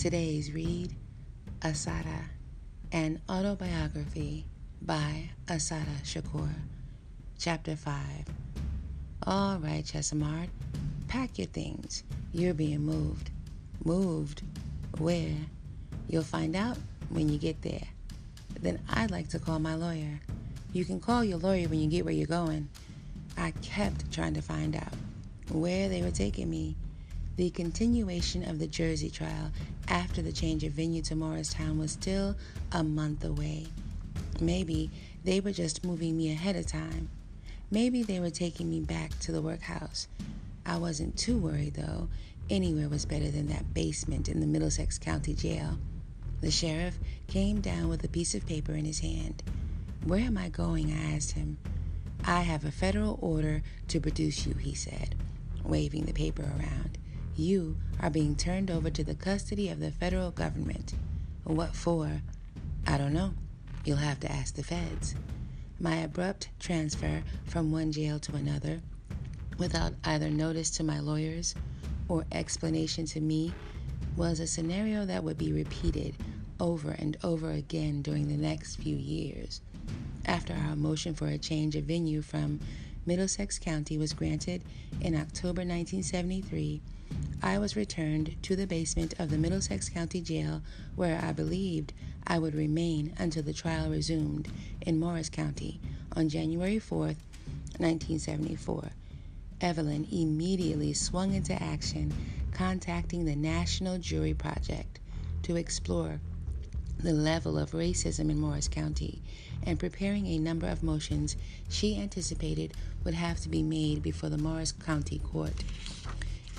Today's read Assata, an autobiography by Assata Shakur. Chapter 5. All right, Chesimard, pack your things. You're being moved. Moved? Where? You'll find out when you get there. Then I'd like to call my lawyer. You can call your lawyer when you get where you're going. I kept trying to find out where they were taking me. The continuation of the Jersey trial after the change of venue to Morristown was still a month away. Maybe they were just moving me ahead of time. Maybe they were taking me back to the workhouse. I wasn't too worried, though. Anywhere was better than that basement in the Middlesex County Jail. The sheriff came down with a piece of paper in his hand. Where am I going? I asked him. I have a federal order to produce you, he said, waving the paper around. You are being turned over to the custody of the federal government. What for? I don't know. You'll have to ask the feds. My abrupt transfer from one jail to another, without either notice to my lawyers or explanation to me, was a scenario that would be repeated over and over again during the next few years. After our motion for a change of venue from Middlesex County was granted in October 1973, I was returned to the basement of the Middlesex County Jail where I believed I would remain until the trial resumed in Morris County on January 4th, 1974. Evelyn immediately swung into action, contacting the National Jury Project to explore the level of racism in Morris County and preparing a number of motions she anticipated would have to be made before the Morris County Court.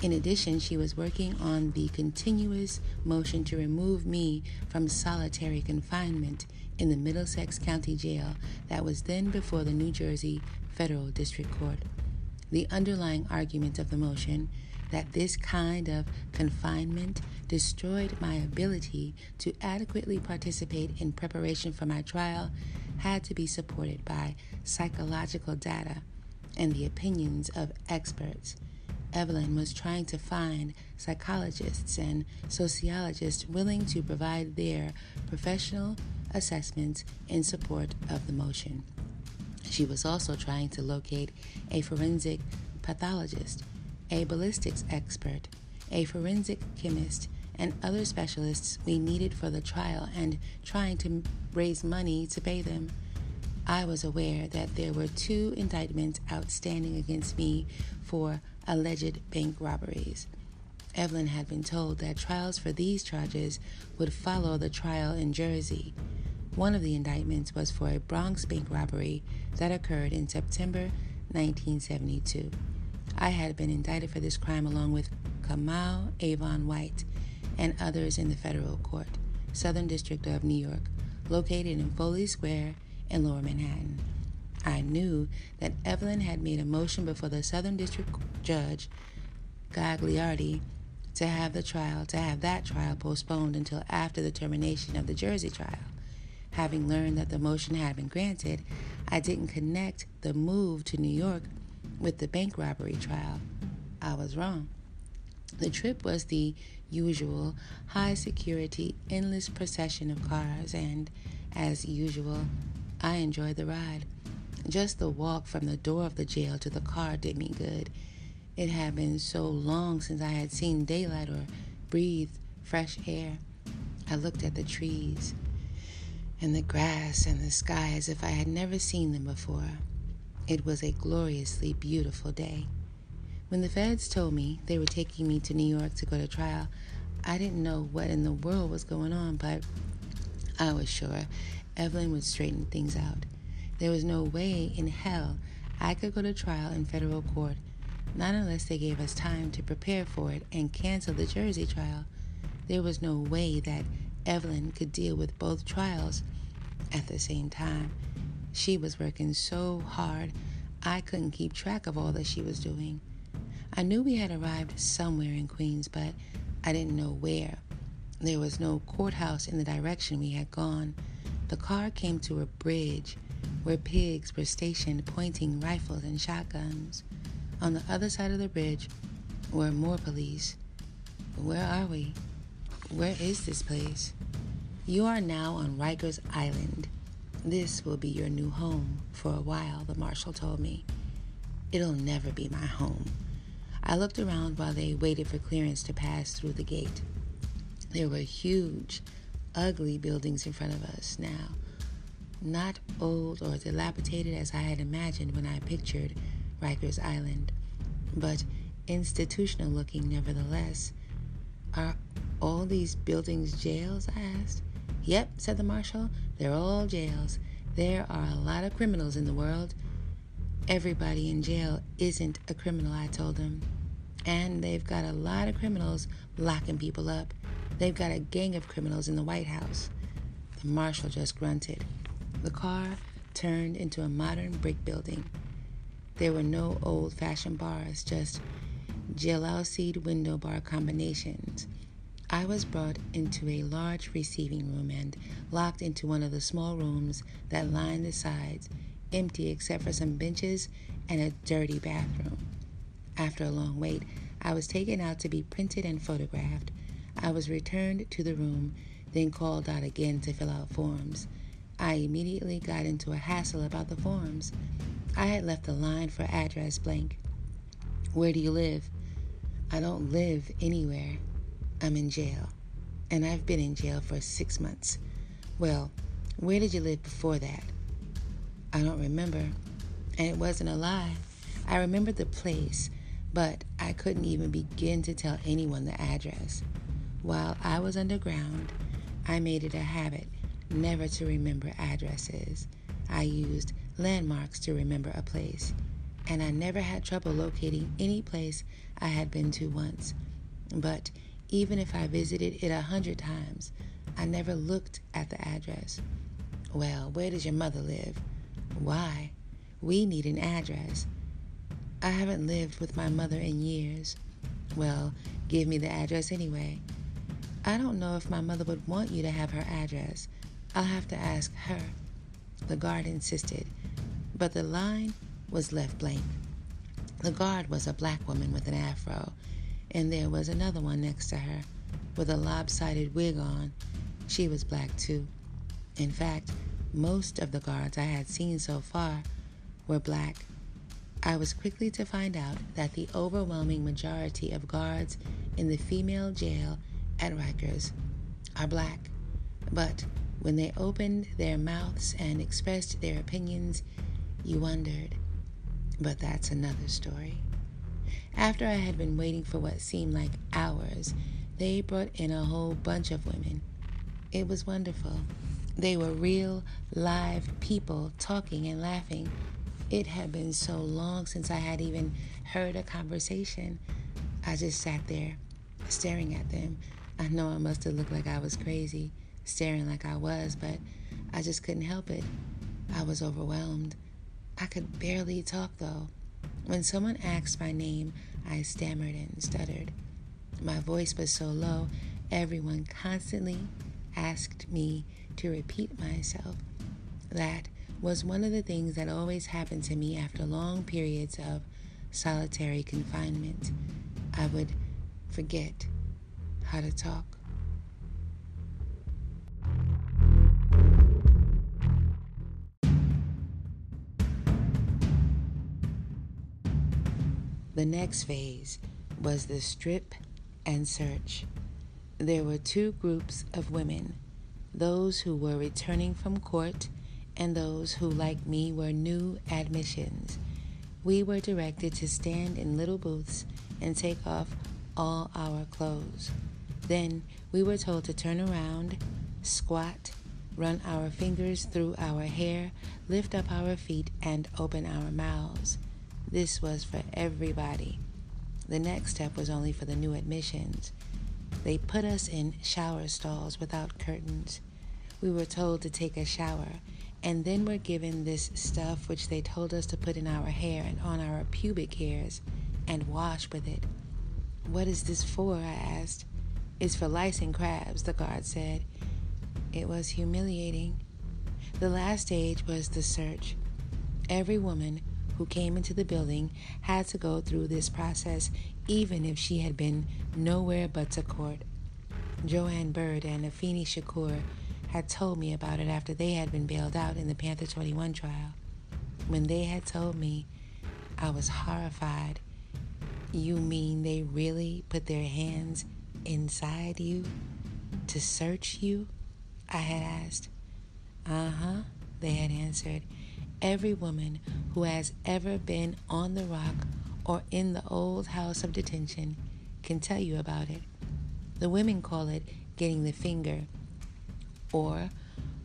In addition, she was working on the continuous motion to remove me from solitary confinement in the Middlesex County Jail that was then before the New Jersey Federal District Court. The underlying argument of the motion that this kind of confinement destroyed my ability to adequately participate in preparation for my trial had to be supported by psychological data and the opinions of experts. Evelyn was trying to find psychologists and sociologists willing to provide their professional assessments in support of the motion. She was also trying to locate a forensic pathologist, a ballistics expert, a forensic chemist, and other specialists we needed for the trial and trying to raise money to pay them. I was aware that there were two indictments outstanding against me for alleged bank robberies. Evelyn had been told that trials for these charges would follow the trial in Jersey. One of the indictments was for a Bronx bank robbery that occurred in September 1972. I had been indicted for this crime along with Kamau Avon White and others in the federal court, Southern District of New York, located in Foley Square in Lower Manhattan. I knew that Evelyn had made a motion before the Southern District Judge Gagliardi to have the trial, to have that trial postponed until after the termination of the Jersey trial. Having learned that the motion had been granted, I didn't connect the move to New York with the bank robbery trial. I was wrong. The trip was the usual high security, endless procession of cars, and, as usual, I enjoyed the ride. Just the walk from the door of the jail to the car did me good. It had been so long since I had seen daylight or breathed fresh air. I looked at the trees and the grass and the sky as if I had never seen them before. It was a gloriously beautiful day. When the feds told me they were taking me to New York to go to trial, I didn't know what in the world was going on, but I was sure Evelyn would straighten things out. There was no way in hell I could go to trial in federal court, not unless they gave us time to prepare for it and cancel the Jersey trial. There was no way that Evelyn could deal with both trials at the same time. She was working so hard, I couldn't keep track of all that she was doing. I knew we had arrived somewhere in Queens, but I didn't know where. There was no courthouse in the direction we had gone. The car came to a bridge where pigs were stationed pointing rifles and shotguns. On the other side of the bridge were more police. Where are we? Where is this place? You are now on Rikers Island. This will be your new home for a while, the marshal told me. It'll never be my home. I looked around while they waited for clearance to pass through the gate. There were huge, ugly buildings in front of us now, not old or dilapidated as I had imagined when I pictured Rikers Island, but institutional looking nevertheless. Are all these buildings jails? I asked. Yep, said the marshal. They're all jails. There are a lot of criminals in the world. Everybody in jail isn't a criminal, I told him. And they've got a lot of criminals locking people up. They've got a gang of criminals in the White House. The marshal just grunted. The car turned into a modern brick building. There were no old fashioned bars, just jalousied window bar combinations. I was brought into a large receiving room and locked into one of the small rooms that lined the sides, empty except for some benches and a dirty bathroom. After a long wait, I was taken out to be printed and photographed. I was returned to the room, then called out again to fill out forms. I immediately got into a hassle about the forms. I had left the line for address blank. Where do you live? I don't live anywhere. I'm in jail. And I've been in jail for six months. Well, where did you live before that? I don't remember. And it wasn't a lie. I remembered the place, but I couldn't even begin to tell anyone the address. While I was underground, I made it a habit never to remember addresses. I used landmarks to remember a place, and I never had trouble locating any place I had been to once. But even if I visited it a hundred times, I never looked at the address. Well, where does your mother live? Why? We need an address. I haven't lived with my mother in years. Well, give me the address anyway. I don't know if my mother would want you to have her address. I'll have to ask her. The guard insisted, but the line was left blank. The guard was a black woman with an afro, and there was another one next to her with a lopsided wig on. She was black too. In fact, most of the guards I had seen so far were black. I was quickly to find out that the overwhelming majority of guards in the female jail at Rikers are black. But when they opened their mouths and expressed their opinions, you wondered. But that's another story. After I had been waiting for what seemed like hours, they brought in a whole bunch of women. It was wonderful. They were real, live people talking and laughing. It had been so long since I had even heard a conversation. I just sat there, staring at them. I know I must have looked like I was crazy staring like I was, but I just couldn't help it. I was overwhelmed. I could barely talk though. When someone asked my name, I stammered and stuttered. My voice was so low, everyone constantly asked me to repeat myself. That was one of the things that always happened to me after long periods of solitary confinement. I would forget how to talk. The next phase was the strip and search. There were two groups of women those who were returning from court and those who, like me, were new admissions. We were directed to stand in little booths and take off all our clothes. Then we were told to turn around, squat, run our fingers through our hair, lift up our feet, and open our mouths. This was for everybody. The next step was only for the new admissions. They put us in shower stalls without curtains. We were told to take a shower and then were given this stuff which they told us to put in our hair and on our pubic hairs and wash with it. What is this for? I asked. It's for lice and crabs, the guard said. It was humiliating. The last stage was the search. Every woman who came into the building had to go through this process, even if she had been nowhere but to court. Joan Bird and Afeni Shakur had told me about it after they had been bailed out in the Panther 21 trial. When they had told me, I was horrified. You mean they really put their hands inside you to search you? I had asked. Uh huh, they had answered. Every woman who has ever been on the rock or in the old house of detention can tell you about it. The women call it getting the finger, or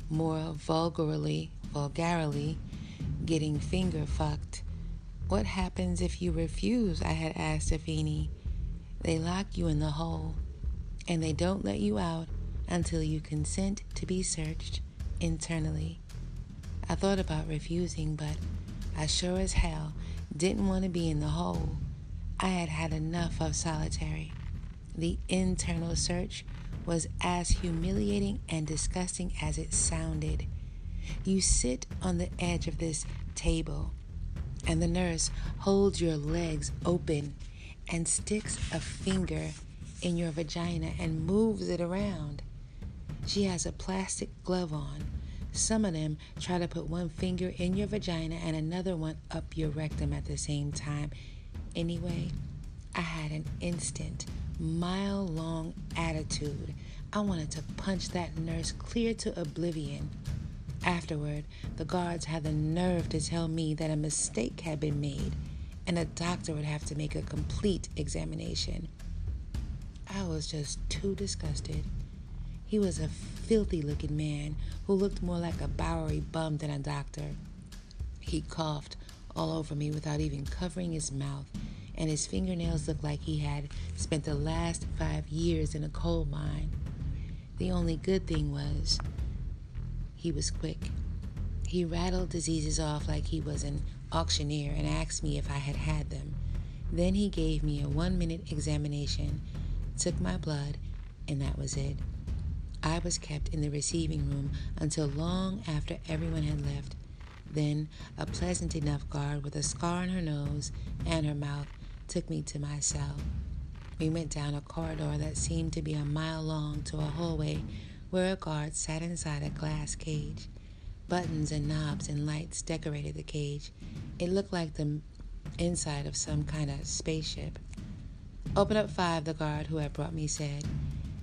more vulgarly, vulgarly, getting finger fucked. What happens if you refuse? I had asked Afeni. They lock you in the hole, and they don't let you out until you consent to be searched internally. I thought about refusing, but I sure as hell didn't want to be in the hole. I had had enough of solitary. The internal search was as humiliating and disgusting as it sounded. You sit on the edge of this table, and the nurse holds your legs open and sticks a finger in your vagina and moves it around. She has a plastic glove on. Some of them try to put one finger in your vagina and another one up your rectum at the same time. Anyway, I had an instant, mile long attitude. I wanted to punch that nurse clear to oblivion. Afterward, the guards had the nerve to tell me that a mistake had been made and a doctor would have to make a complete examination. I was just too disgusted. He was a filthy looking man who looked more like a Bowery bum than a doctor. He coughed all over me without even covering his mouth, and his fingernails looked like he had spent the last five years in a coal mine. The only good thing was he was quick. He rattled diseases off like he was an auctioneer and asked me if I had had them. Then he gave me a one minute examination took my blood, and that was it. I was kept in the receiving room until long after everyone had left. Then a pleasant enough guard with a scar on her nose and her mouth took me to my cell. We went down a corridor that seemed to be a mile long to a hallway where a guard sat inside a glass cage. Buttons and knobs and lights decorated the cage. It looked like the inside of some kind of spaceship. Open up five, the guard who had brought me said.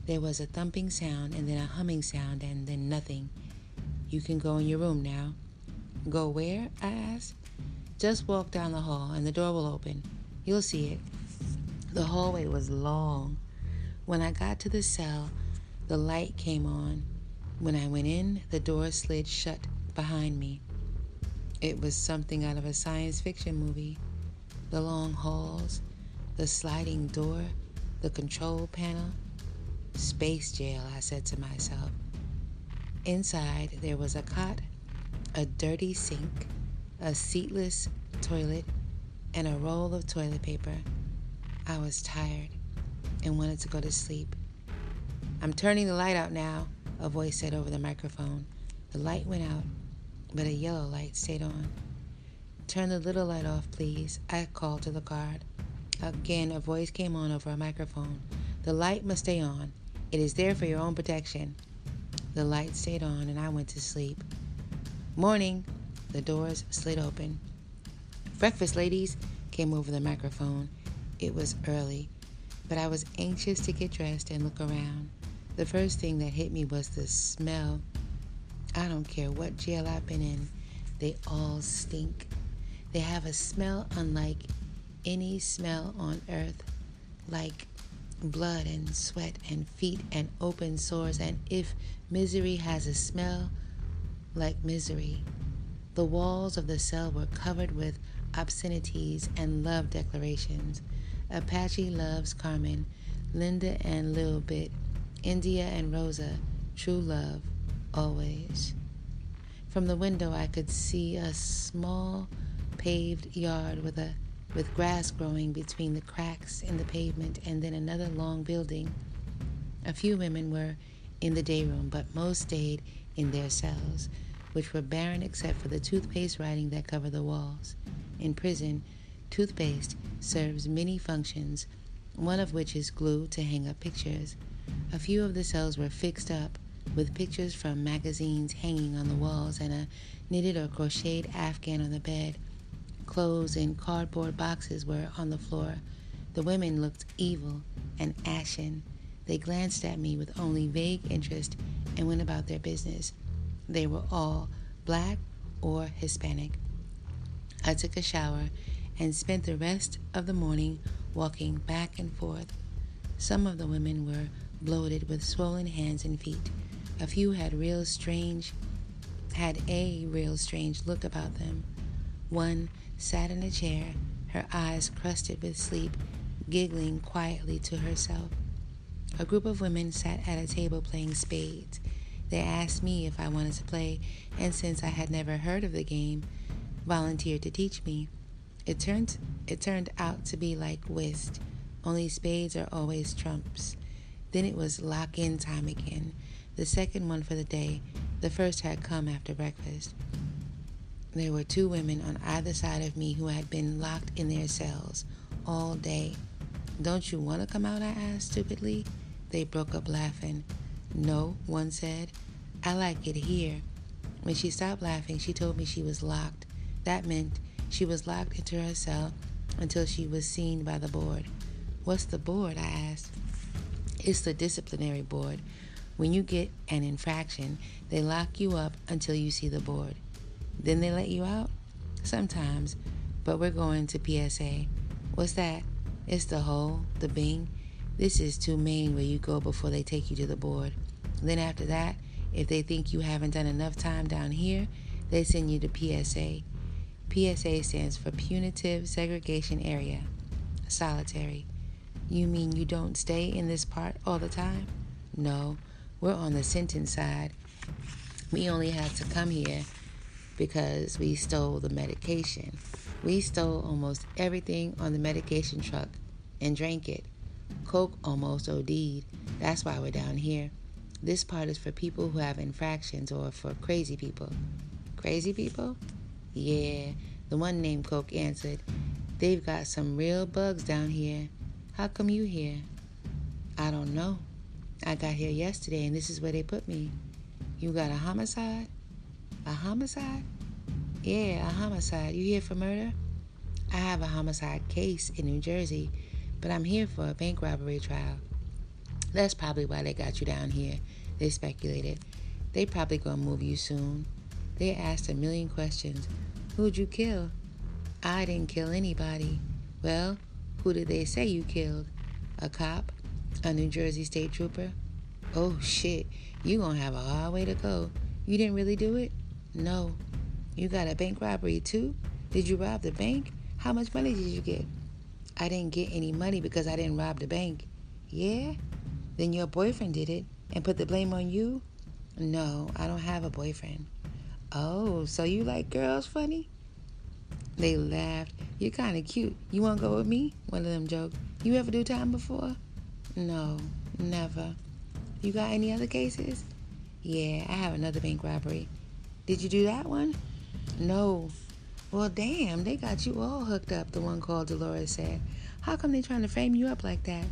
There was a thumping sound and then a humming sound and then nothing. You can go in your room now. Go where? I asked. Just walk down the hall and the door will open. You'll see it. The hallway was long. When I got to the cell, the light came on. When I went in, the door slid shut behind me. It was something out of a science fiction movie. The long halls, the sliding door, the control panel. Space jail, I said to myself. Inside, there was a cot, a dirty sink, a seatless toilet, and a roll of toilet paper. I was tired and wanted to go to sleep. I'm turning the light out now, a voice said over the microphone. The light went out, but a yellow light stayed on. Turn the little light off, please, I called to the guard. Again, a voice came on over a microphone. The light must stay on. It is there for your own protection. The light stayed on, and I went to sleep. Morning. The doors slid open. Breakfast, ladies, came over the microphone. It was early, but I was anxious to get dressed and look around. The first thing that hit me was the smell. I don't care what jail I've been in, they all stink. They have a smell unlike any smell on earth, like blood and sweat and feet and open sores. And if misery has a smell like misery, the walls of the cell were covered with obscenities and love declarations. Apache loves Carmen, Linda and Lil Bit, India and Rosa, true love, always. From the window, I could see a small paved yard with a with grass growing between the cracks in the pavement, and then another long building. A few women were in the day room, but most stayed in their cells, which were barren except for the toothpaste writing that covered the walls. In prison, toothpaste serves many functions one of which is glue to hang up pictures. A few of the cells were fixed up with pictures from magazines hanging on the walls and a knitted or crocheted afghan on the bed. Clothes in cardboard boxes were on the floor. The women looked evil and ashen. They glanced at me with only vague interest and went about their business. They were all black or Hispanic. I took a shower and spent the rest of the morning walking back and forth. Some of the women were bloated with swollen hands and feet. A few had real strange had a real strange look about them. One sat in a chair, her eyes crusted with sleep, giggling quietly to herself. A group of women sat at a table playing spades. They asked me if I wanted to play, and since I had never heard of the game, volunteered to teach me. It turned it turned out to be like whist, only spades are always trumps. Then it was lock in time again, the second one for the day. The first had come after breakfast. There were two women on either side of me who had been locked in their cells all day. Don't you want to come out? I asked stupidly. They broke up laughing. No, one said. I like it here. When she stopped laughing, she told me she was locked. That meant she was locked into her cell until she was seen by the board. What's the board? I asked. It's the disciplinary board. When you get an infraction, they lock you up until you see the board. Then they let you out? Sometimes, but we're going to PSA. What's that? It's the hole, the bing. This is to Maine where you go before they take you to the board. Then after that, if they think you haven't done enough time down here, they send you to PSA. PSA stands for Punitive Segregation Area. Solitary. You mean you don't stay in this part all the time? No, we're on the sentence side. We only had to come here because we stole the medication. We stole almost everything on the medication truck and drank it. Coke almost OD'd. That's why we're down here. This part is for people who have infractions or for crazy people. Crazy people? Yeah, the one named Coke answered. They've got some real bugs down here. How come you here? I don't know. I got here yesterday and this is where they put me. You got a homicide? A homicide? Yeah, a homicide. You here for murder? I have a homicide case in New Jersey, but I'm here for a bank robbery trial. That's probably why they got you down here, they speculated. They probably gonna move you soon. They asked a million questions. Who'd you kill? I didn't kill anybody. Well, who did they say you killed? A cop? A New Jersey state trooper? Oh shit, you gonna have a hard way to go. You didn't really do it? No. You got a bank robbery too? Did you rob the bank? How much money did you get? I didn't get any money because I didn't rob the bank. Yeah? Then your boyfriend did it and put the blame on you? No, I don't have a boyfriend. Oh, so you like girls funny? They laughed. You're kind of cute. You want to go with me? One of them joked. You ever do time before? No, never. You got any other cases? Yeah, I have another bank robbery. Did you do that one? No. Well, damn, they got you all hooked up, the one called Dolores said. How come they trying to frame you up like that?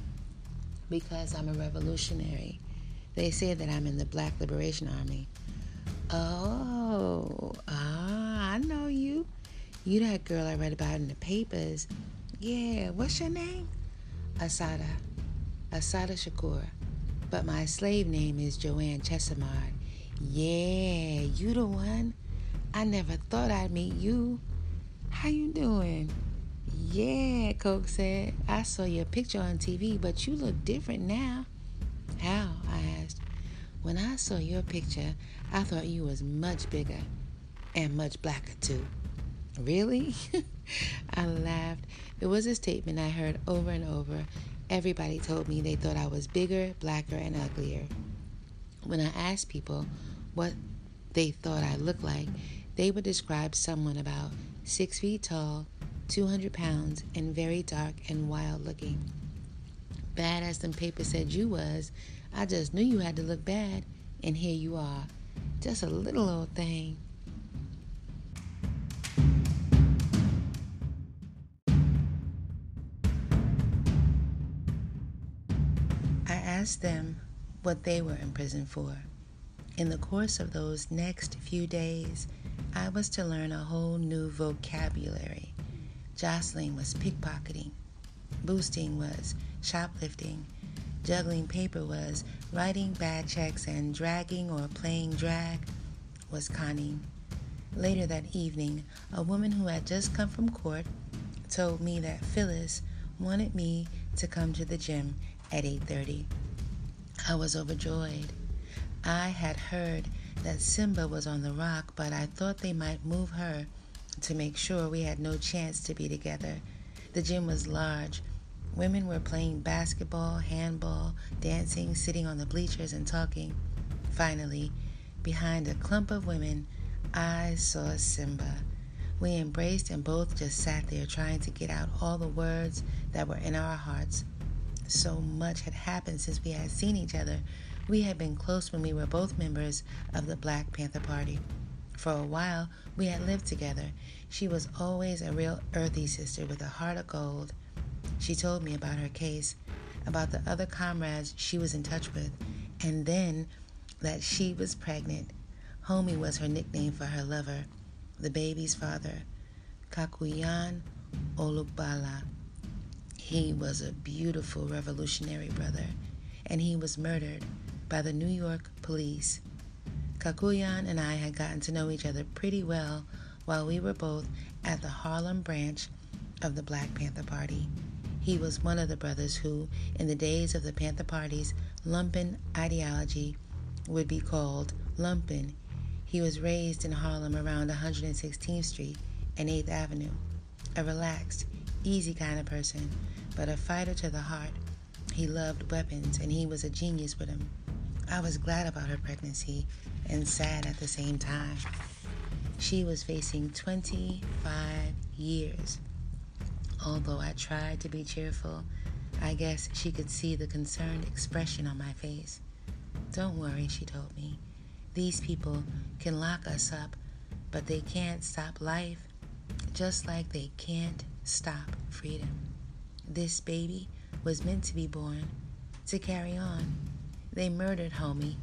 Because I'm a revolutionary. They say that I'm in the Black Liberation Army. Oh, ah, I know you. You that girl I read about in the papers. Yeah, what's your name? Asada. Assata Shakur. But my slave name is Joanne Chesimard. Yeah, you the one. I never thought I'd meet you. How you doing? Yeah, Coke said. I saw your picture on TV, but you look different now. How? I asked. When I saw your picture, I thought you was much bigger and much blacker too. Really? I laughed. It was a statement I heard over and over. Everybody told me they thought I was bigger, blacker, and uglier. When I asked people what they thought I looked like, they would describe someone about six feet tall, 200 pounds, and very dark and wild looking. Bad as them papers said you was, I just knew you had to look bad, and here you are. Just a little old thing. I asked them what they were in prison for. In the course of those next few days, I was to learn a whole new vocabulary. Jostling was pickpocketing, boosting was shoplifting, juggling paper was writing bad checks, and dragging or playing drag was conning. Later that evening, a woman who had just come from court told me that Phyllis wanted me to come to the gym at 8:30. I was overjoyed. I had heard that Simba was on the rock, but I thought they might move her to make sure we had no chance to be together. The gym was large. Women were playing basketball, handball, dancing, sitting on the bleachers, and talking. Finally, behind a clump of women, I saw Simba. We embraced and both just sat there trying to get out all the words that were in our hearts. So much had happened since we had seen each other. We had been close when we were both members of the Black Panther Party. For a while, we had lived together. She was always a real earthy sister with a heart of gold. She told me about her case, about the other comrades she was in touch with, and then that she was pregnant. Homie was her nickname for her lover, the baby's father, Kakuyan Olubala. He was a beautiful revolutionary brother, and he was murdered by the New York police. Kakuyan and I had gotten to know each other pretty well while we were both at the Harlem branch of the Black Panther Party. He was one of the brothers who, in the days of the Panther Party's lumpen ideology, would be called lumpen. He was raised in Harlem around 116th Street and 8th Avenue, a relaxed, easy kind of person but a fighter to the heart. He loved weapons and he was a genius with them. I was glad about her pregnancy and sad at the same time. She was facing 25 years. Although I tried to be cheerful, I guess she could see the concerned expression on my face. Don't worry, she told me. These people can lock us up, but they can't stop life, just like they can't stop freedom. This baby was meant to be born to carry on. They murdered Homie,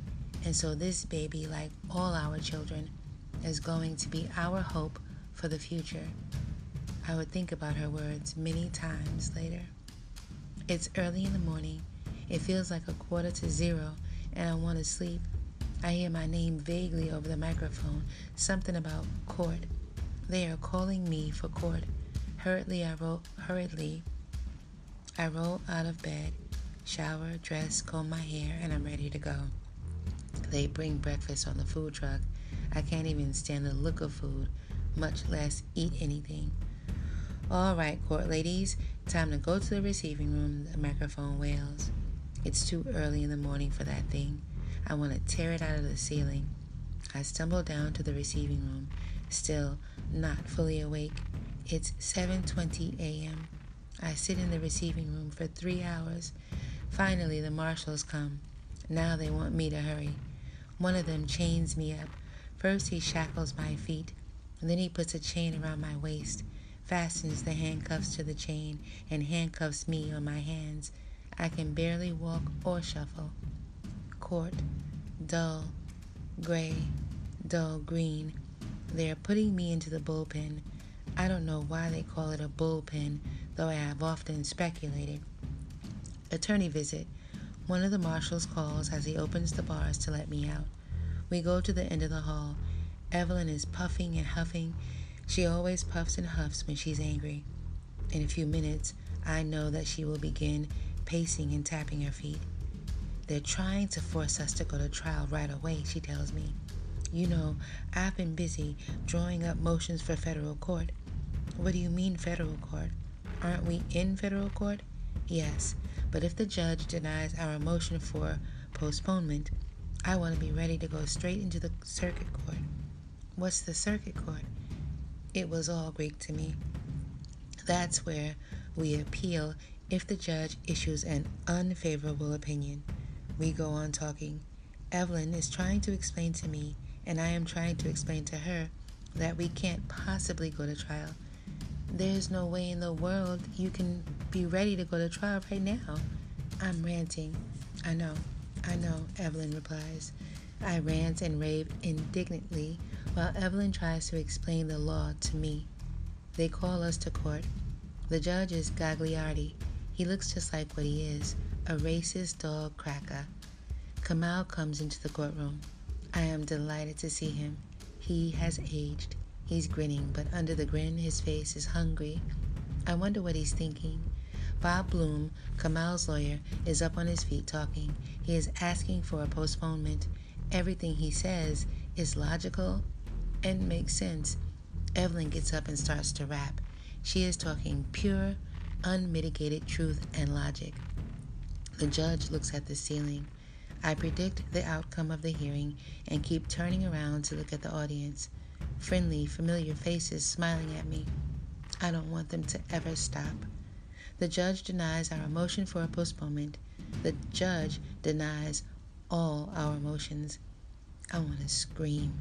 and so this baby, like all our children, is going to be our hope for the future. I would think about her words many times later. It's early in the morning. It feels like a quarter to zero, and I want to sleep. I hear my name vaguely over the microphone, something about court. They are calling me for court. Hurriedly, I roll, hurriedly, I roll out of bed, shower, dress, comb my hair, and I'm ready to go. They bring breakfast on the food truck. I can't even stand the look of food, much less eat anything. All right, court ladies, time to go to the receiving room, the microphone wails. It's too early in the morning for that thing. I want to tear it out of the ceiling. I stumble down to the receiving room, still not fully awake. It's 7:20 a.m. I sit in the receiving room for three hours. Finally, the marshals come. Now they want me to hurry. One of them chains me up. First, he shackles my feet. Then he puts a chain around my waist, fastens the handcuffs to the chain, and handcuffs me on my hands. I can barely walk or shuffle. Court, dull, gray, dull green. They are putting me into the bullpen. I don't know why they call it a bullpen, though I have often speculated. Attorney visit. One of the marshals calls as he opens the bars to let me out. We go to the end of the hall. Evelyn is puffing and huffing. She always puffs and huffs when she's angry. In a few minutes, I know that she will begin pacing and tapping her feet. They're trying to force us to go to trial right away, she tells me. You know, I've been busy drawing up motions for federal court. What do you mean, federal court? Aren't we in federal court? Yes, but if the judge denies our motion for postponement, I want to be ready to go straight into the circuit court. What's the circuit court? It was all Greek to me. That's where we appeal if the judge issues an unfavorable opinion. We go on talking. Evelyn is trying to explain to me, and I am trying to explain to her, that we can't possibly go to trial there's no way in the world you can be ready to go to trial right now. I'm ranting. I know, I know, Evelyn replies. I rant and rave indignantly while Evelyn tries to explain the law to me. They call us to court. The judge is Gagliardi. He looks just like what he is a racist dog cracker. Kamal comes into the courtroom. I am delighted to see him. He has aged. He's grinning, but under the grin, his face is hungry. I wonder what he's thinking. Bob Bloom, Kamal's lawyer, is up on his feet talking. He is asking for a postponement. Everything he says is logical and makes sense. Evelyn gets up and starts to rap. She is talking pure, unmitigated truth and logic. The judge looks at the ceiling. I predict the outcome of the hearing and keep turning around to look at the audience. Friendly, familiar faces smiling at me. I don't want them to ever stop. The judge denies our motion for a postponement. The judge denies all our motions. I want to scream.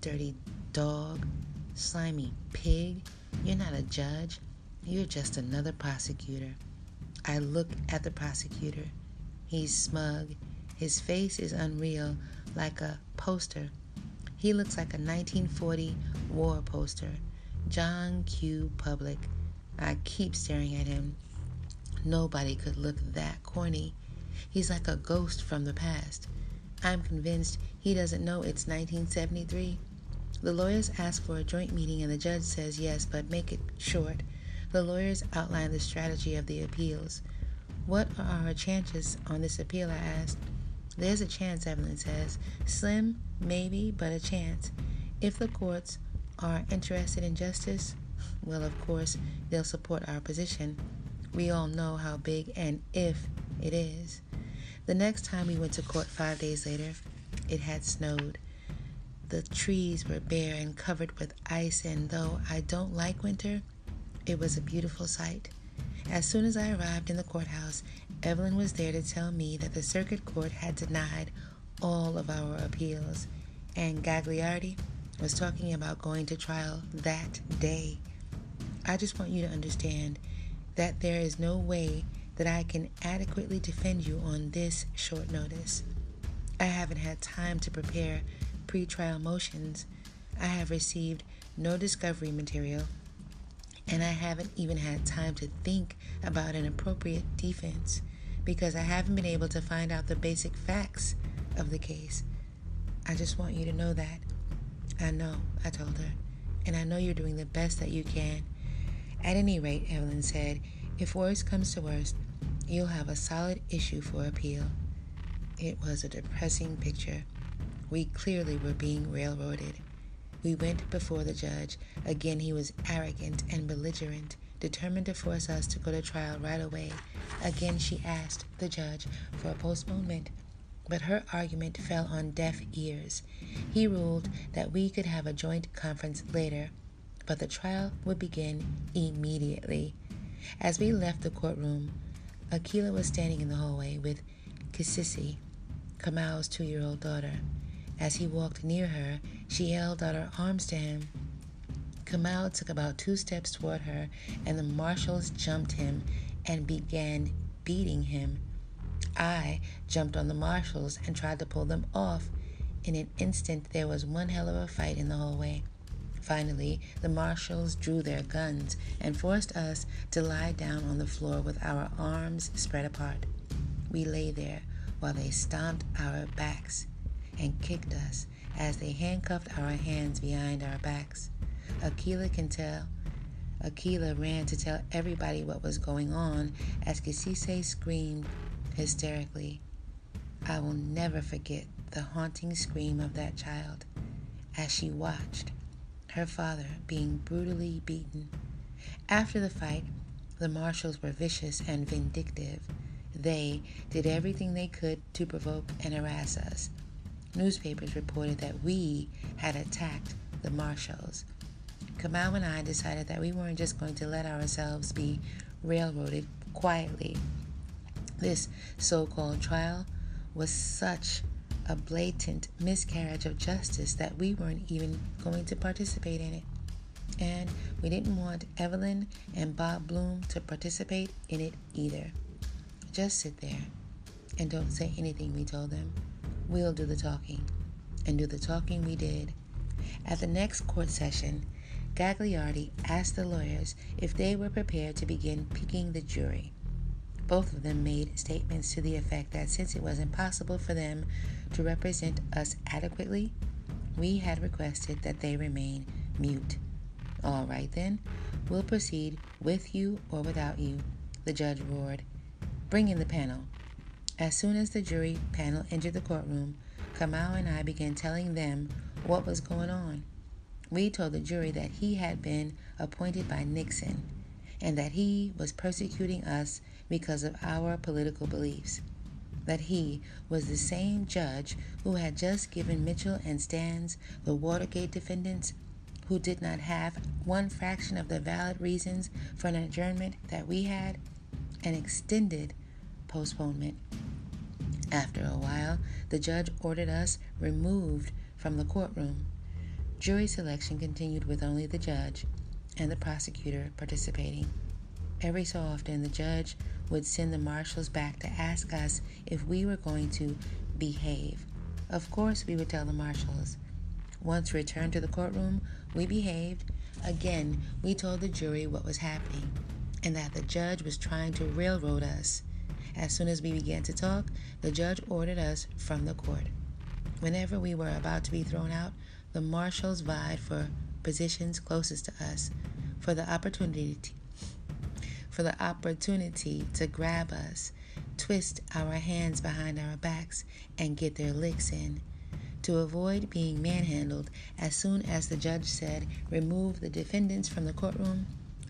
Dirty dog, slimy pig, you're not a judge. You're just another prosecutor. I look at the prosecutor. He's smug. His face is unreal, like a poster. He looks like a 1940 war poster. John Q. Public. I keep staring at him. Nobody could look that corny. He's like a ghost from the past. I'm convinced he doesn't know it's 1973. The lawyers ask for a joint meeting and the judge says yes, but make it short. The lawyers outline the strategy of the appeals. What are our chances on this appeal? I asked. There's a chance, Evelyn says. Slim, maybe, but a chance. If the courts are interested in justice, well, of course, they'll support our position. We all know how big and if it is. The next time we went to court five days later, it had snowed. The trees were bare and covered with ice, and though I don't like winter, it was a beautiful sight. As soon as I arrived in the courthouse, Evelyn was there to tell me that the circuit court had denied all of our appeals, and Gagliardi was talking about going to trial that day. I just want you to understand that there is no way that I can adequately defend you on this short notice. I haven't had time to prepare pretrial motions. I have received no discovery material, and I haven't even had time to think about an appropriate defense because I haven't been able to find out the basic facts of the case. I just want you to know that. I know, I told her, and I know you're doing the best that you can. At any rate, Evelyn said, if worst comes to worst, you'll have a solid issue for appeal. It was a depressing picture. We clearly were being railroaded. We went before the judge. Again, he was arrogant and belligerent determined to force us to go to trial right away. Again, she asked the judge for a postponement, but her argument fell on deaf ears. He ruled that we could have a joint conference later, but the trial would begin immediately. As we left the courtroom, Akila was standing in the hallway with Kisisi, Kamal's two year old daughter. As he walked near her, she held out her arms to him. Kamal took about two steps toward her, and the marshals jumped him and began beating him. I jumped on the marshals and tried to pull them off. In an instant, there was one hell of a fight in the hallway. Finally, the marshals drew their guns and forced us to lie down on the floor with our arms spread apart. We lay there while they stomped our backs and kicked us as they handcuffed our hands behind our backs. Akila can tell. Akila ran to tell everybody what was going on as Kisise screamed hysterically. I will never forget the haunting scream of that child as she watched her father being brutally beaten. After the fight, the marshals were vicious and vindictive. They did everything they could to provoke and harass us. Newspapers reported that we had attacked the marshals. Kamal and I decided that we weren't just going to let ourselves be railroaded quietly. This so called trial was such a blatant miscarriage of justice that we weren't even going to participate in it. And we didn't want Evelyn and Bob Bloom to participate in it either. Just sit there and don't say anything, we told them. We'll do the talking. And do the talking we did. At the next court session, Gagliardi asked the lawyers if they were prepared to begin picking the jury. Both of them made statements to the effect that since it was impossible for them to represent us adequately, we had requested that they remain mute. All right then, we'll proceed with you or without you, the judge roared. Bring in the panel. As soon as the jury panel entered the courtroom, Kamau and I began telling them what was going on. We told the jury that he had been appointed by Nixon and that he was persecuting us because of our political beliefs. That he was the same judge who had just given Mitchell and Stans, the Watergate defendants, who did not have one fraction of the valid reasons for an adjournment that we had, an extended postponement. After a while, the judge ordered us removed from the courtroom. Jury selection continued with only the judge and the prosecutor participating. Every so often, the judge would send the marshals back to ask us if we were going to behave. Of course, we would tell the marshals. Once returned to the courtroom, we behaved. Again, we told the jury what was happening and that the judge was trying to railroad us. As soon as we began to talk, the judge ordered us from the court. Whenever we were about to be thrown out, the marshals vied for positions closest to us, for the opportunity for the opportunity to grab us, twist our hands behind our backs, and get their licks in. To avoid being manhandled, as soon as the judge said, Remove the defendants from the courtroom,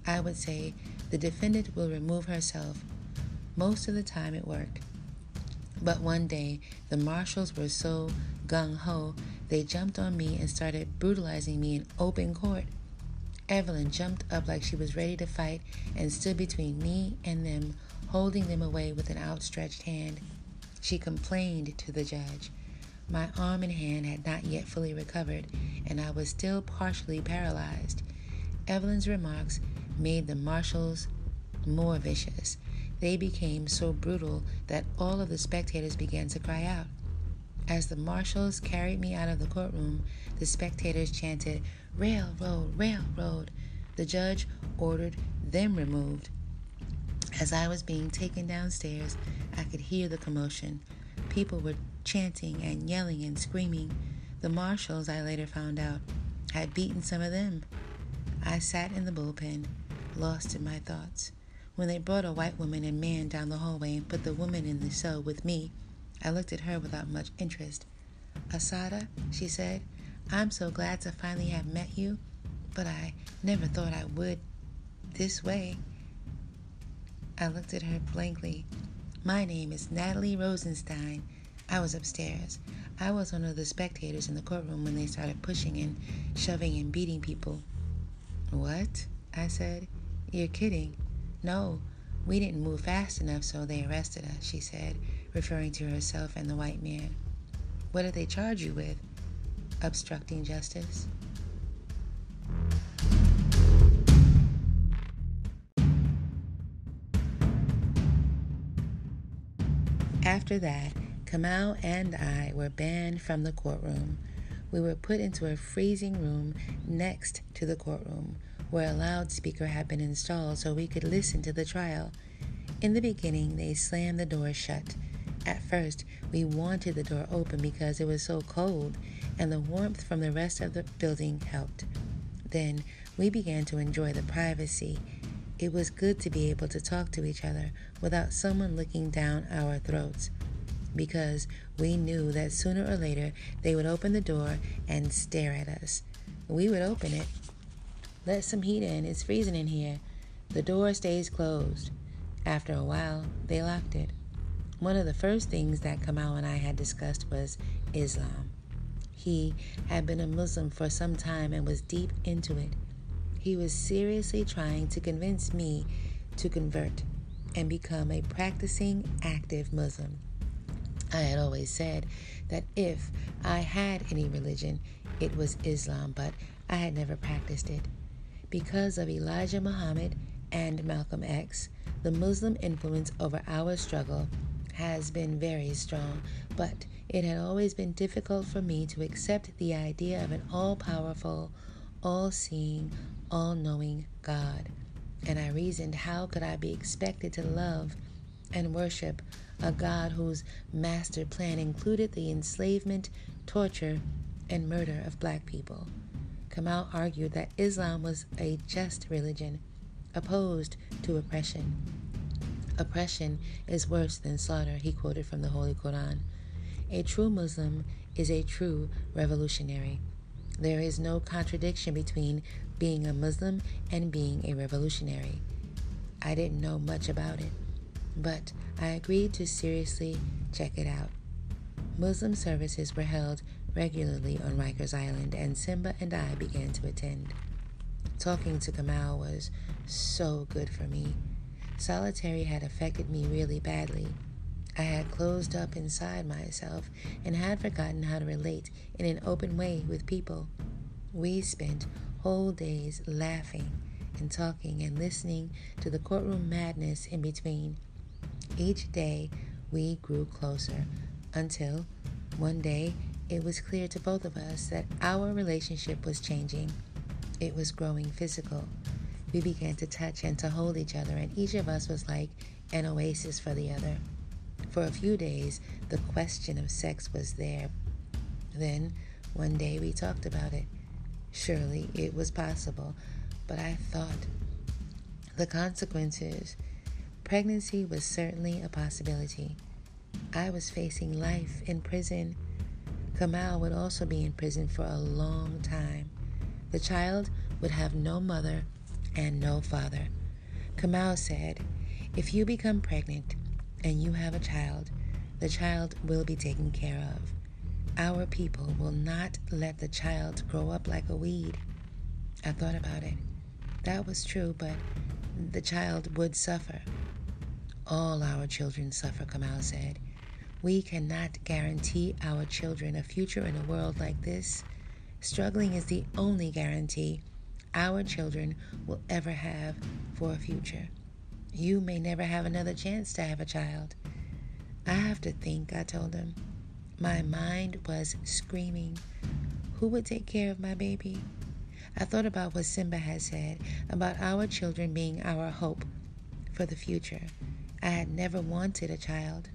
I would say, The defendant will remove herself. Most of the time it worked. But one day, the marshals were so gung ho, they jumped on me and started brutalizing me in open court. Evelyn jumped up like she was ready to fight and stood between me and them, holding them away with an outstretched hand. She complained to the judge. My arm and hand had not yet fully recovered, and I was still partially paralyzed. Evelyn's remarks made the marshals more vicious. They became so brutal that all of the spectators began to cry out. As the marshals carried me out of the courtroom, the spectators chanted, Railroad, railroad. The judge ordered them removed. As I was being taken downstairs, I could hear the commotion. People were chanting and yelling and screaming. The marshals, I later found out, had beaten some of them. I sat in the bullpen, lost in my thoughts. When they brought a white woman and man down the hallway and put the woman in the cell with me, I looked at her without much interest. Assata, she said, I'm so glad to finally have met you, but I never thought I would this way. I looked at her blankly. My name is Natalie Rosenstein. I was upstairs. I was one of the spectators in the courtroom when they started pushing and shoving and beating people. What? I said. You're kidding. No, we didn't move fast enough, so they arrested us, she said, referring to herself and the white man. What did they charge you with? obstructing justice. After that, Kamau and I were banned from the courtroom. We were put into a freezing room next to the courtroom where a loudspeaker had been installed so we could listen to the trial. In the beginning, they slammed the door shut. At first, we wanted the door open because it was so cold and the warmth from the rest of the building helped. Then we began to enjoy the privacy. It was good to be able to talk to each other without someone looking down our throats because we knew that sooner or later they would open the door and stare at us. We would open it. Let some heat in, it's freezing in here. The door stays closed. After a while, they locked it. One of the first things that Kamau and I had discussed was Islam. He had been a Muslim for some time and was deep into it. He was seriously trying to convince me to convert and become a practicing active Muslim. I had always said that if I had any religion, it was Islam, but I had never practiced it. Because of Elijah Muhammad and Malcolm X, the Muslim influence over our struggle has been very strong, but it had always been difficult for me to accept the idea of an all powerful, all seeing, all knowing God. And I reasoned, how could I be expected to love and worship a God whose master plan included the enslavement, torture, and murder of black people? Kamau argued that Islam was a just religion, opposed to oppression. Oppression is worse than slaughter, he quoted from the Holy Quran. A true Muslim is a true revolutionary. There is no contradiction between being a Muslim and being a revolutionary. I didn't know much about it, but I agreed to seriously check it out. Muslim services were held regularly on Rikers Island, and Simba and I began to attend. Talking to Kamau was so good for me. Solitary had affected me really badly. I had closed up inside myself and had forgotten how to relate in an open way with people. We spent whole days laughing and talking and listening to the courtroom madness in between. Each day we grew closer until one day it was clear to both of us that our relationship was changing. It was growing physical. We began to touch and to hold each other, and each of us was like an oasis for the other. For a few days, the question of sex was there. Then, one day, we talked about it. Surely it was possible, but I thought the consequences. Pregnancy was certainly a possibility. I was facing life in prison. Kamau would also be in prison for a long time. The child would have no mother and no father. Kamau said, If you become pregnant, and you have a child, the child will be taken care of. Our people will not let the child grow up like a weed. I thought about it. That was true, but the child would suffer. All our children suffer, Kamau said. We cannot guarantee our children a future in a world like this. Struggling is the only guarantee our children will ever have for a future. You may never have another chance to have a child. I have to think, I told him. My mind was screaming. Who would take care of my baby? I thought about what Simba had said about our children being our hope for the future. I had never wanted a child.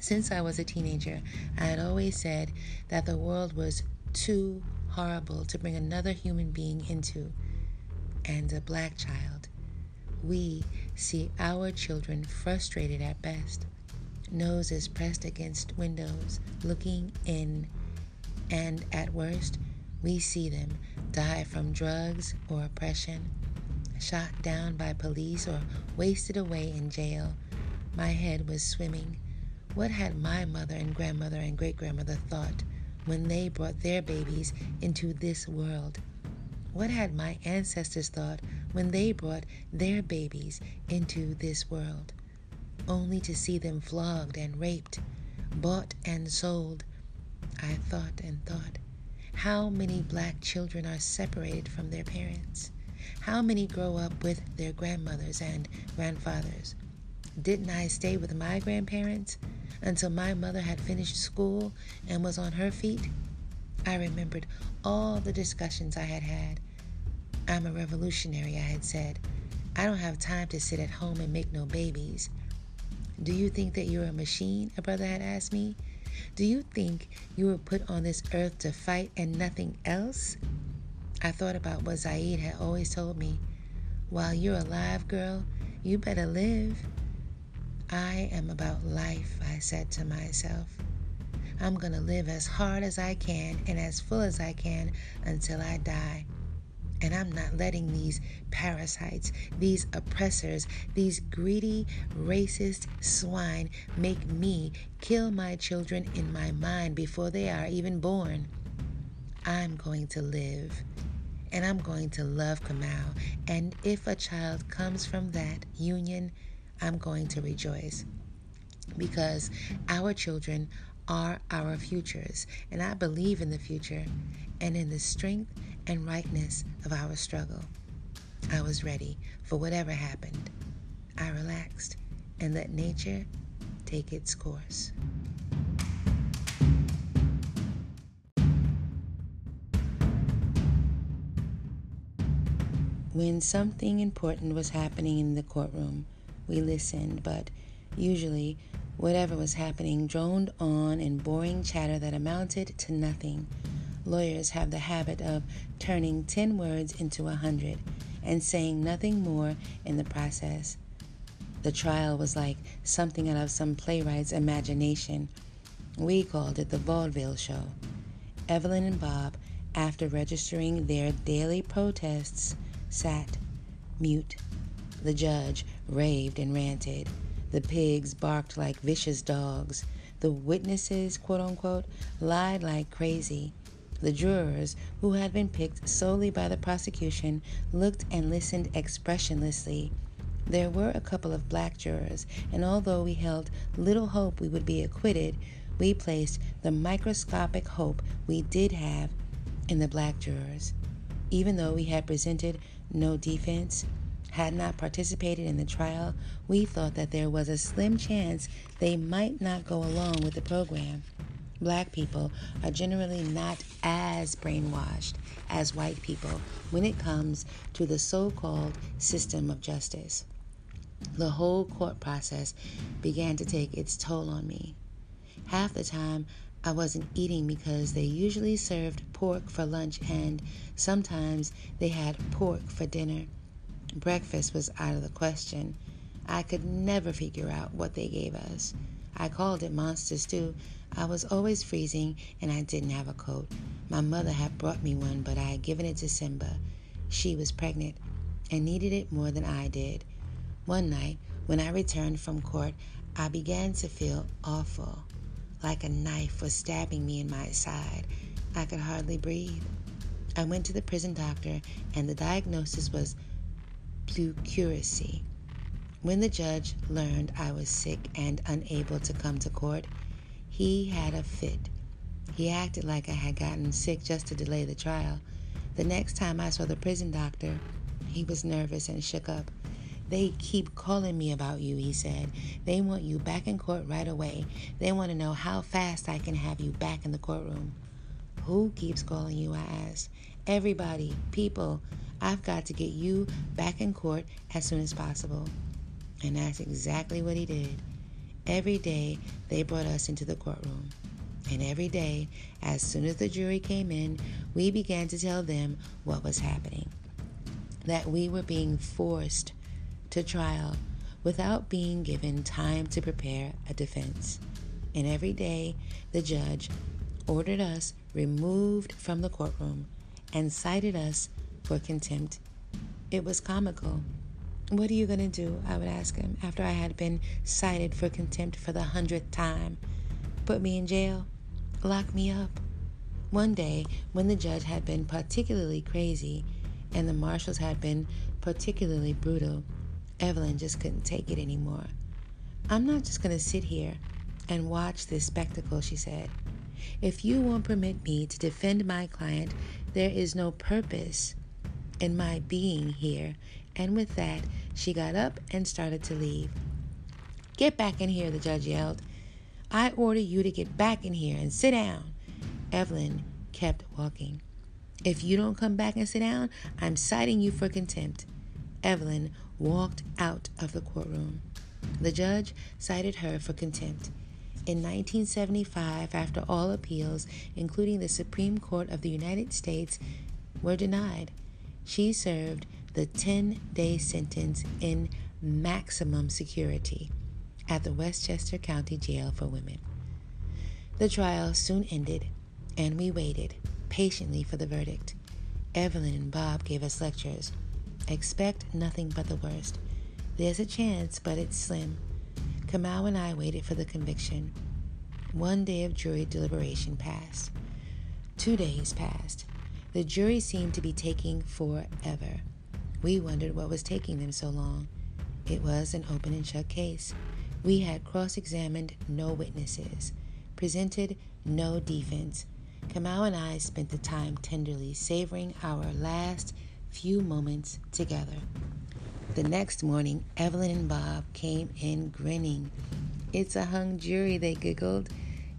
Since I was a teenager, I had always said that the world was too horrible to bring another human being into, and a black child we see our children frustrated at best, noses pressed against windows, looking in, and at worst, we see them die from drugs or oppression, shot down by police, or wasted away in jail. My head was swimming. What had my mother and grandmother and great grandmother thought when they brought their babies into this world? What had my ancestors thought when they brought their babies into this world, only to see them flogged and raped, bought and sold? I thought and thought. How many black children are separated from their parents? How many grow up with their grandmothers and grandfathers? Didn't I stay with my grandparents until my mother had finished school and was on her feet? I remembered all the discussions I had had. I'm a revolutionary, I had said. I don't have time to sit at home and make no babies. Do you think that you're a machine? A brother had asked me. Do you think you were put on this earth to fight and nothing else? I thought about what Zaid had always told me. While you're alive, girl, you better live. I am about life, I said to myself. I'm going to live as hard as I can and as full as I can until I die. And I'm not letting these parasites, these oppressors, these greedy, racist swine make me kill my children in my mind before they are even born. I'm going to live and I'm going to love Kamau. And if a child comes from that union, I'm going to rejoice because our children are our futures. And I believe in the future and in the strength and rightness of our struggle. I was ready for whatever happened. I relaxed and let nature take its course. When something important was happening in the courtroom, we listened, but usually whatever was happening droned on in boring chatter that amounted to nothing. Lawyers have the habit of turning 10 words into a 100 and saying nothing more in the process. The trial was like something out of some playwright's imagination. We called it the vaudeville show. Evelyn and Bob, after registering their daily protests, sat mute. The judge raved and ranted. The pigs barked like vicious dogs. The witnesses, quote unquote, lied like crazy. The jurors, who had been picked solely by the prosecution, looked and listened expressionlessly. There were a couple of black jurors, and although we held little hope we would be acquitted, we placed the microscopic hope we did have in the black jurors. Even though we had presented no defense, had not participated in the trial, we thought that there was a slim chance they might not go along with the program. Black people are generally not as brainwashed as white people when it comes to the so called system of justice. The whole court process began to take its toll on me. Half the time, I wasn't eating because they usually served pork for lunch and sometimes they had pork for dinner. Breakfast was out of the question. I could never figure out what they gave us. I called it monster stew. I was always freezing and I didn't have a coat. My mother had brought me one, but I had given it to Simba. She was pregnant and needed it more than I did. One night, when I returned from court, I began to feel awful like a knife was stabbing me in my side. I could hardly breathe. I went to the prison doctor, and the diagnosis was pleurisy. When the judge learned I was sick and unable to come to court, he had a fit. He acted like I had gotten sick just to delay the trial. The next time I saw the prison doctor, he was nervous and shook up. They keep calling me about you, he said. They want you back in court right away. They want to know how fast I can have you back in the courtroom. Who keeps calling you? I asked. Everybody, people. I've got to get you back in court as soon as possible. And that's exactly what he did. Every day they brought us into the courtroom. And every day, as soon as the jury came in, we began to tell them what was happening. That we were being forced to trial without being given time to prepare a defense. And every day, the judge ordered us removed from the courtroom and cited us for contempt. It was comical. What are you going to do? I would ask him after I had been cited for contempt for the hundredth time. Put me in jail? Lock me up? One day, when the judge had been particularly crazy and the marshals had been particularly brutal, Evelyn just couldn't take it anymore. I'm not just going to sit here and watch this spectacle, she said. If you won't permit me to defend my client, there is no purpose in my being here. And with that, she got up and started to leave. Get back in here, the judge yelled. I order you to get back in here and sit down. Evelyn kept walking. If you don't come back and sit down, I'm citing you for contempt. Evelyn walked out of the courtroom. The judge cited her for contempt. In 1975, after all appeals, including the Supreme Court of the United States, were denied, she served the 10 day sentence in maximum security at the Westchester County Jail for Women. The trial soon ended, and we waited patiently for the verdict. Evelyn and Bob gave us lectures Expect nothing but the worst. There's a chance, but it's slim. Kamau and I waited for the conviction. One day of jury deliberation passed. Two days passed. The jury seemed to be taking forever. We wondered what was taking them so long. It was an open and shut case. We had cross examined no witnesses, presented no defense. Kamau and I spent the time tenderly savoring our last few moments together. The next morning, Evelyn and Bob came in grinning. It's a hung jury, they giggled.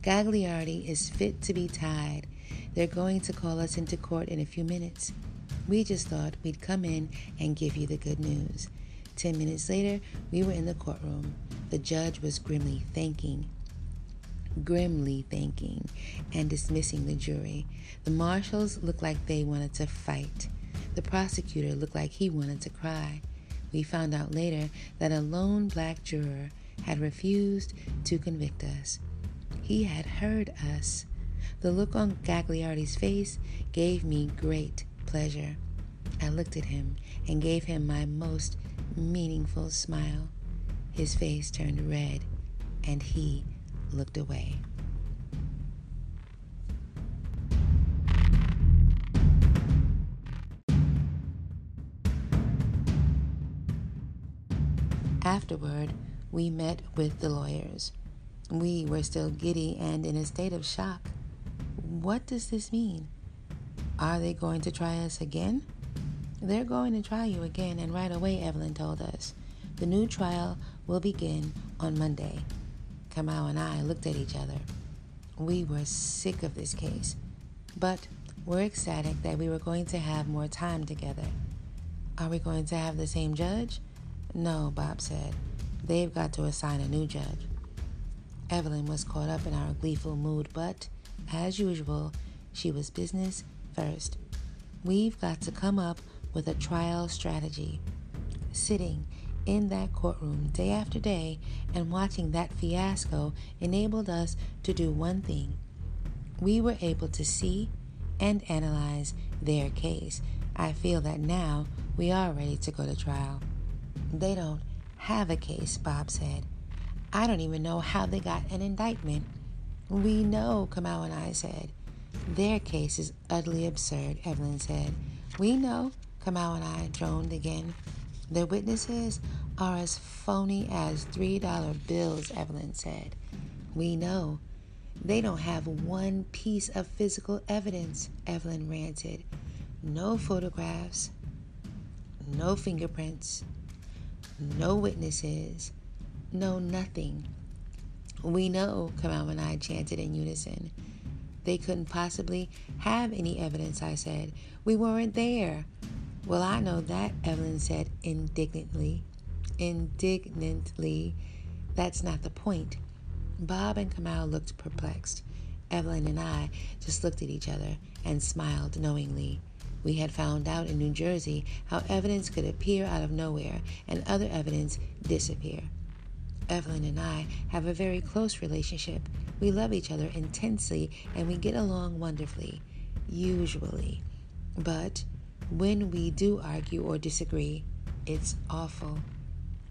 Gagliardi is fit to be tied. They're going to call us into court in a few minutes. We just thought we'd come in and give you the good news. Ten minutes later, we were in the courtroom. The judge was grimly thanking, grimly thanking, and dismissing the jury. The marshals looked like they wanted to fight. The prosecutor looked like he wanted to cry. We found out later that a lone black juror had refused to convict us. He had heard us. The look on Gagliardi's face gave me great pleasure. I looked at him and gave him my most meaningful smile. His face turned red and he looked away. Afterward, we met with the lawyers. We were still giddy and in a state of shock. What does this mean? Are they going to try us again? They're going to try you again, and right away, Evelyn told us. The new trial will begin on Monday. Kamau and I looked at each other. We were sick of this case, but we're ecstatic that we were going to have more time together. Are we going to have the same judge? No, Bob said. They've got to assign a new judge. Evelyn was caught up in our gleeful mood, but, as usual, she was business first. We've got to come up with a trial strategy. Sitting in that courtroom day after day and watching that fiasco enabled us to do one thing. We were able to see and analyze their case. I feel that now we are ready to go to trial. They don't have a case, Bob said. I don't even know how they got an indictment. We know, Kamau and I said. Their case is utterly absurd, Evelyn said. We know, Kamau and I droned again. Their witnesses are as phony as $3 bills, Evelyn said. We know. They don't have one piece of physical evidence, Evelyn ranted. No photographs, no fingerprints, no witnesses, no nothing. We know, Kamau and I chanted in unison. They couldn't possibly have any evidence, I said. We weren't there. Well, I know that, Evelyn said indignantly. Indignantly. That's not the point. Bob and Kamau looked perplexed. Evelyn and I just looked at each other and smiled knowingly. We had found out in New Jersey how evidence could appear out of nowhere and other evidence disappear. Evelyn and I have a very close relationship. We love each other intensely and we get along wonderfully, usually. But when we do argue or disagree, it's awful.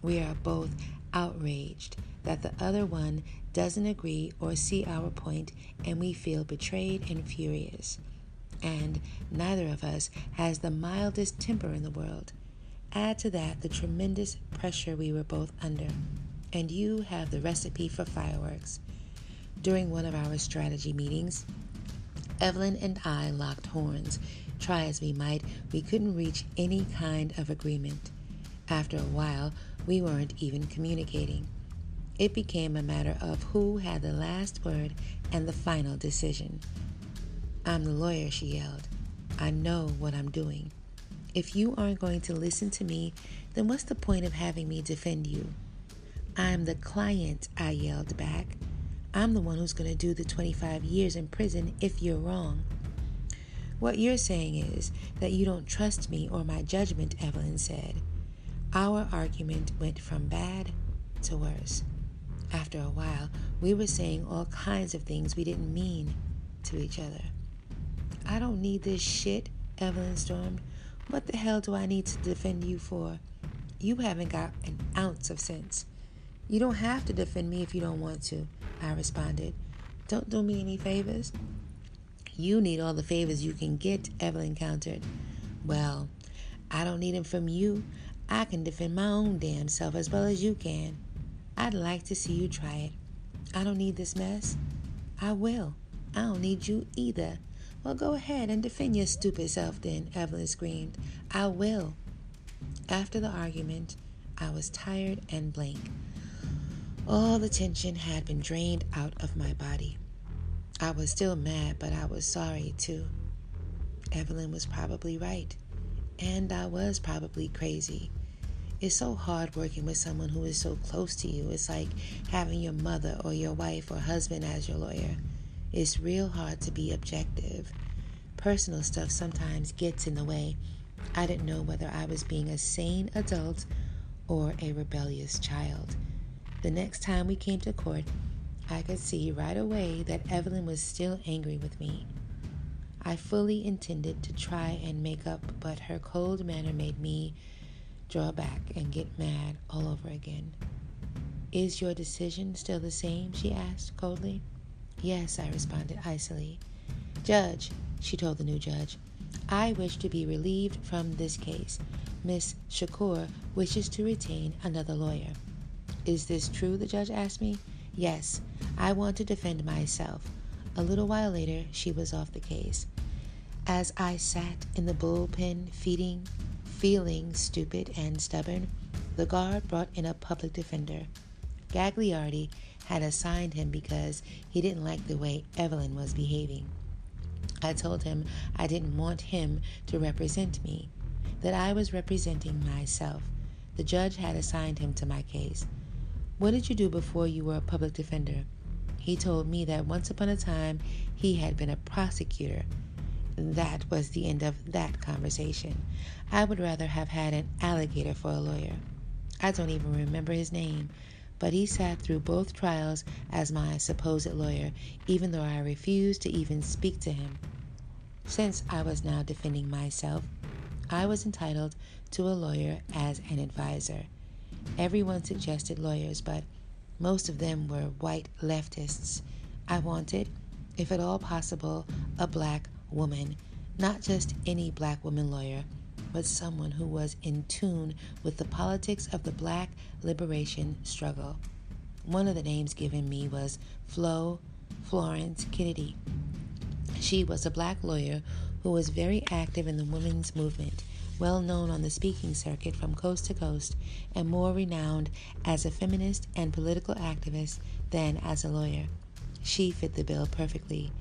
We are both outraged that the other one doesn't agree or see our point, and we feel betrayed and furious. And neither of us has the mildest temper in the world. Add to that the tremendous pressure we were both under, and you have the recipe for fireworks. During one of our strategy meetings, Evelyn and I locked horns Try as we might, we couldn't reach any kind of agreement. After a while, we weren't even communicating. It became a matter of who had the last word and the final decision. I'm the lawyer, she yelled. I know what I'm doing. If you aren't going to listen to me, then what's the point of having me defend you? I'm the client, I yelled back. I'm the one who's going to do the 25 years in prison if you're wrong. What you're saying is that you don't trust me or my judgment, Evelyn said. Our argument went from bad to worse. After a while, we were saying all kinds of things we didn't mean to each other. I don't need this shit, Evelyn stormed. What the hell do I need to defend you for? You haven't got an ounce of sense. You don't have to defend me if you don't want to, I responded. Don't do me any favors. You need all the favors you can get, Evelyn countered. Well, I don't need them from you. I can defend my own damn self as well as you can. I'd like to see you try it. I don't need this mess. I will. I don't need you either. Well, go ahead and defend your stupid self then, Evelyn screamed. I will. After the argument, I was tired and blank. All the tension had been drained out of my body. I was still mad, but I was sorry too. Evelyn was probably right, and I was probably crazy. It's so hard working with someone who is so close to you. It's like having your mother or your wife or husband as your lawyer. It's real hard to be objective. Personal stuff sometimes gets in the way. I didn't know whether I was being a sane adult or a rebellious child. The next time we came to court, I could see right away that Evelyn was still angry with me. I fully intended to try and make up, but her cold manner made me draw back and get mad all over again. Is your decision still the same? she asked coldly. Yes, I responded icily. Judge, she told the new judge, I wish to be relieved from this case. Miss Shakur wishes to retain another lawyer. Is this true? the judge asked me. Yes, I want to defend myself. A little while later, she was off the case. As I sat in the bullpen feeding Feeling stupid and stubborn, the guard brought in a public defender. Gagliardi had assigned him because he didn't like the way Evelyn was behaving. I told him I didn't want him to represent me, that I was representing myself. The judge had assigned him to my case. What did you do before you were a public defender? He told me that once upon a time he had been a prosecutor that was the end of that conversation. I would rather have had an alligator for a lawyer. I don't even remember his name, but he sat through both trials as my supposed lawyer, even though I refused to even speak to him. Since I was now defending myself, I was entitled to a lawyer as an advisor. Everyone suggested lawyers, but most of them were white leftists. I wanted, if at all possible, a black woman, not just any black woman lawyer, but someone who was in tune with the politics of the black liberation struggle. One of the names given me was Flo Florence Kennedy. She was a black lawyer who was very active in the women's movement, well known on the speaking circuit from coast to coast, and more renowned as a feminist and political activist than as a lawyer. She fit the bill perfectly.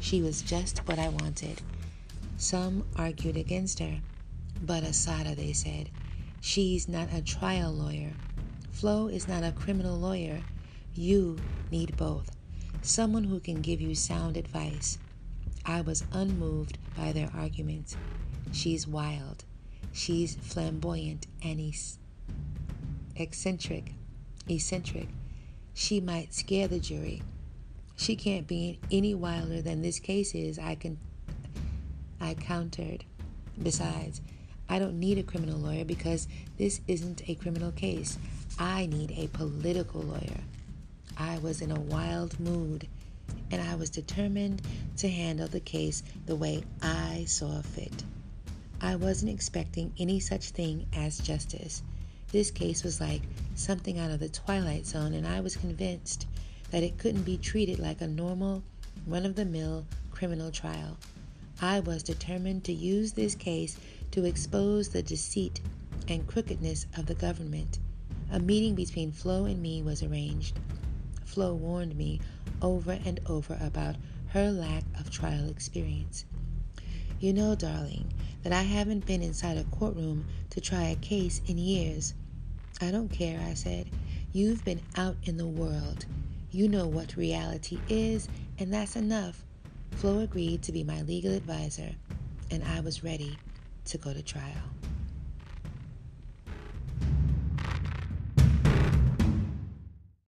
She was just what I wanted. Some argued against her, but Assata, they said, she's not a trial lawyer. Flo is not a criminal lawyer. You need both. Someone who can give you sound advice. I was unmoved by their arguments. She's wild. She's flamboyant and eccentric. Eccentric. She might scare the jury. She can't be any wilder than this case is, I can I countered. Besides, I don't need a criminal lawyer because this isn't a criminal case. I need a political lawyer. I was in a wild mood and I was determined to handle the case the way I saw fit. I wasn't expecting any such thing as justice. This case was like something out of the Twilight Zone, and I was convinced that it couldn't be treated like a normal, run of the mill criminal trial. I was determined to use this case to expose the deceit and crookedness of the government. A meeting between Flo and me was arranged. Flo warned me over and over about her lack of trial experience. You know, darling, that I haven't been inside a courtroom to try a case in years. I don't care, I said. You've been out in the world. You know what reality is, and that's enough. Flo agreed to be my legal advisor, and I was ready to go to trial.